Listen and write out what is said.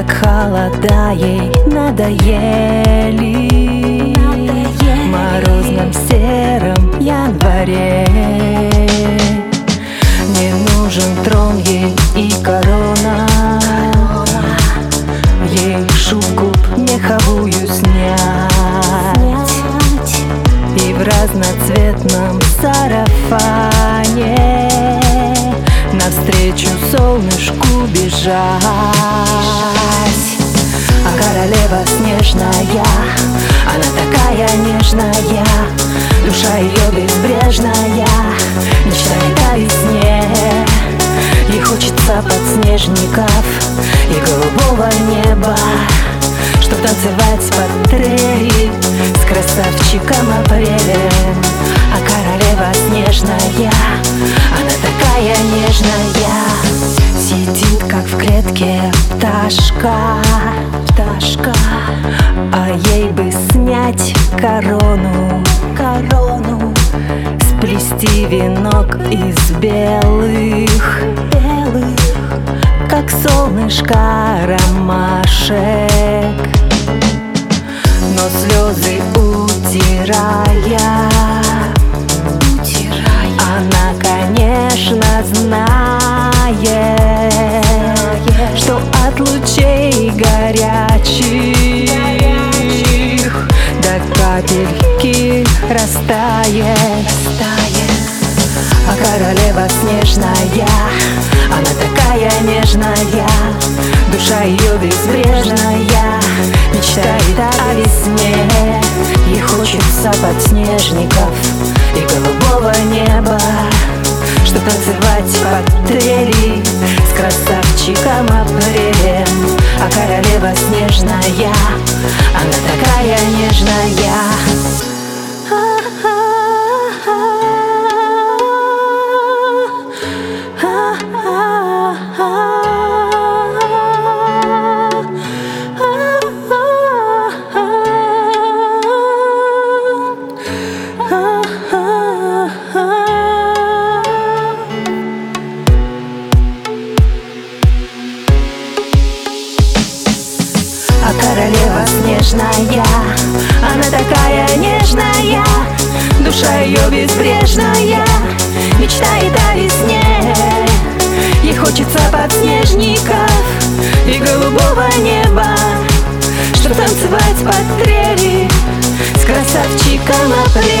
Так холода ей надоели, надоели. Морозном сером январе Не нужен трон ей и корона. Ей шубку меховую снять И в разноцветном сарафане Навстречу солнышку бежать королева снежная, она такая нежная Душа ее безбрежная, мечтает о весне Ей хочется подснежников и голубого неба. Чтоб танцевать под трели с красавчиком апрелем. А королева снежная, она такая нежная клетке пташка, пташка А ей бы снять корону, корону Сплести венок из белых, белых Как солнышко ромашек. Но слезы утирая Она, конечно, знает растает. А королева снежная Она такая нежная. Душа ее безбрежная Мечтает о весне. Ей хочется подснежников И голубого неба Чтоб танцевать под трели С красавчиком апрелем. А королева снежная Она такая нежная А королева снежная, она такая нежная Душа ее безбрежная, мечтает о весне. Ей хочется подснежников и голубого неба Чтоб танцевать под трели с красавчиком апрелем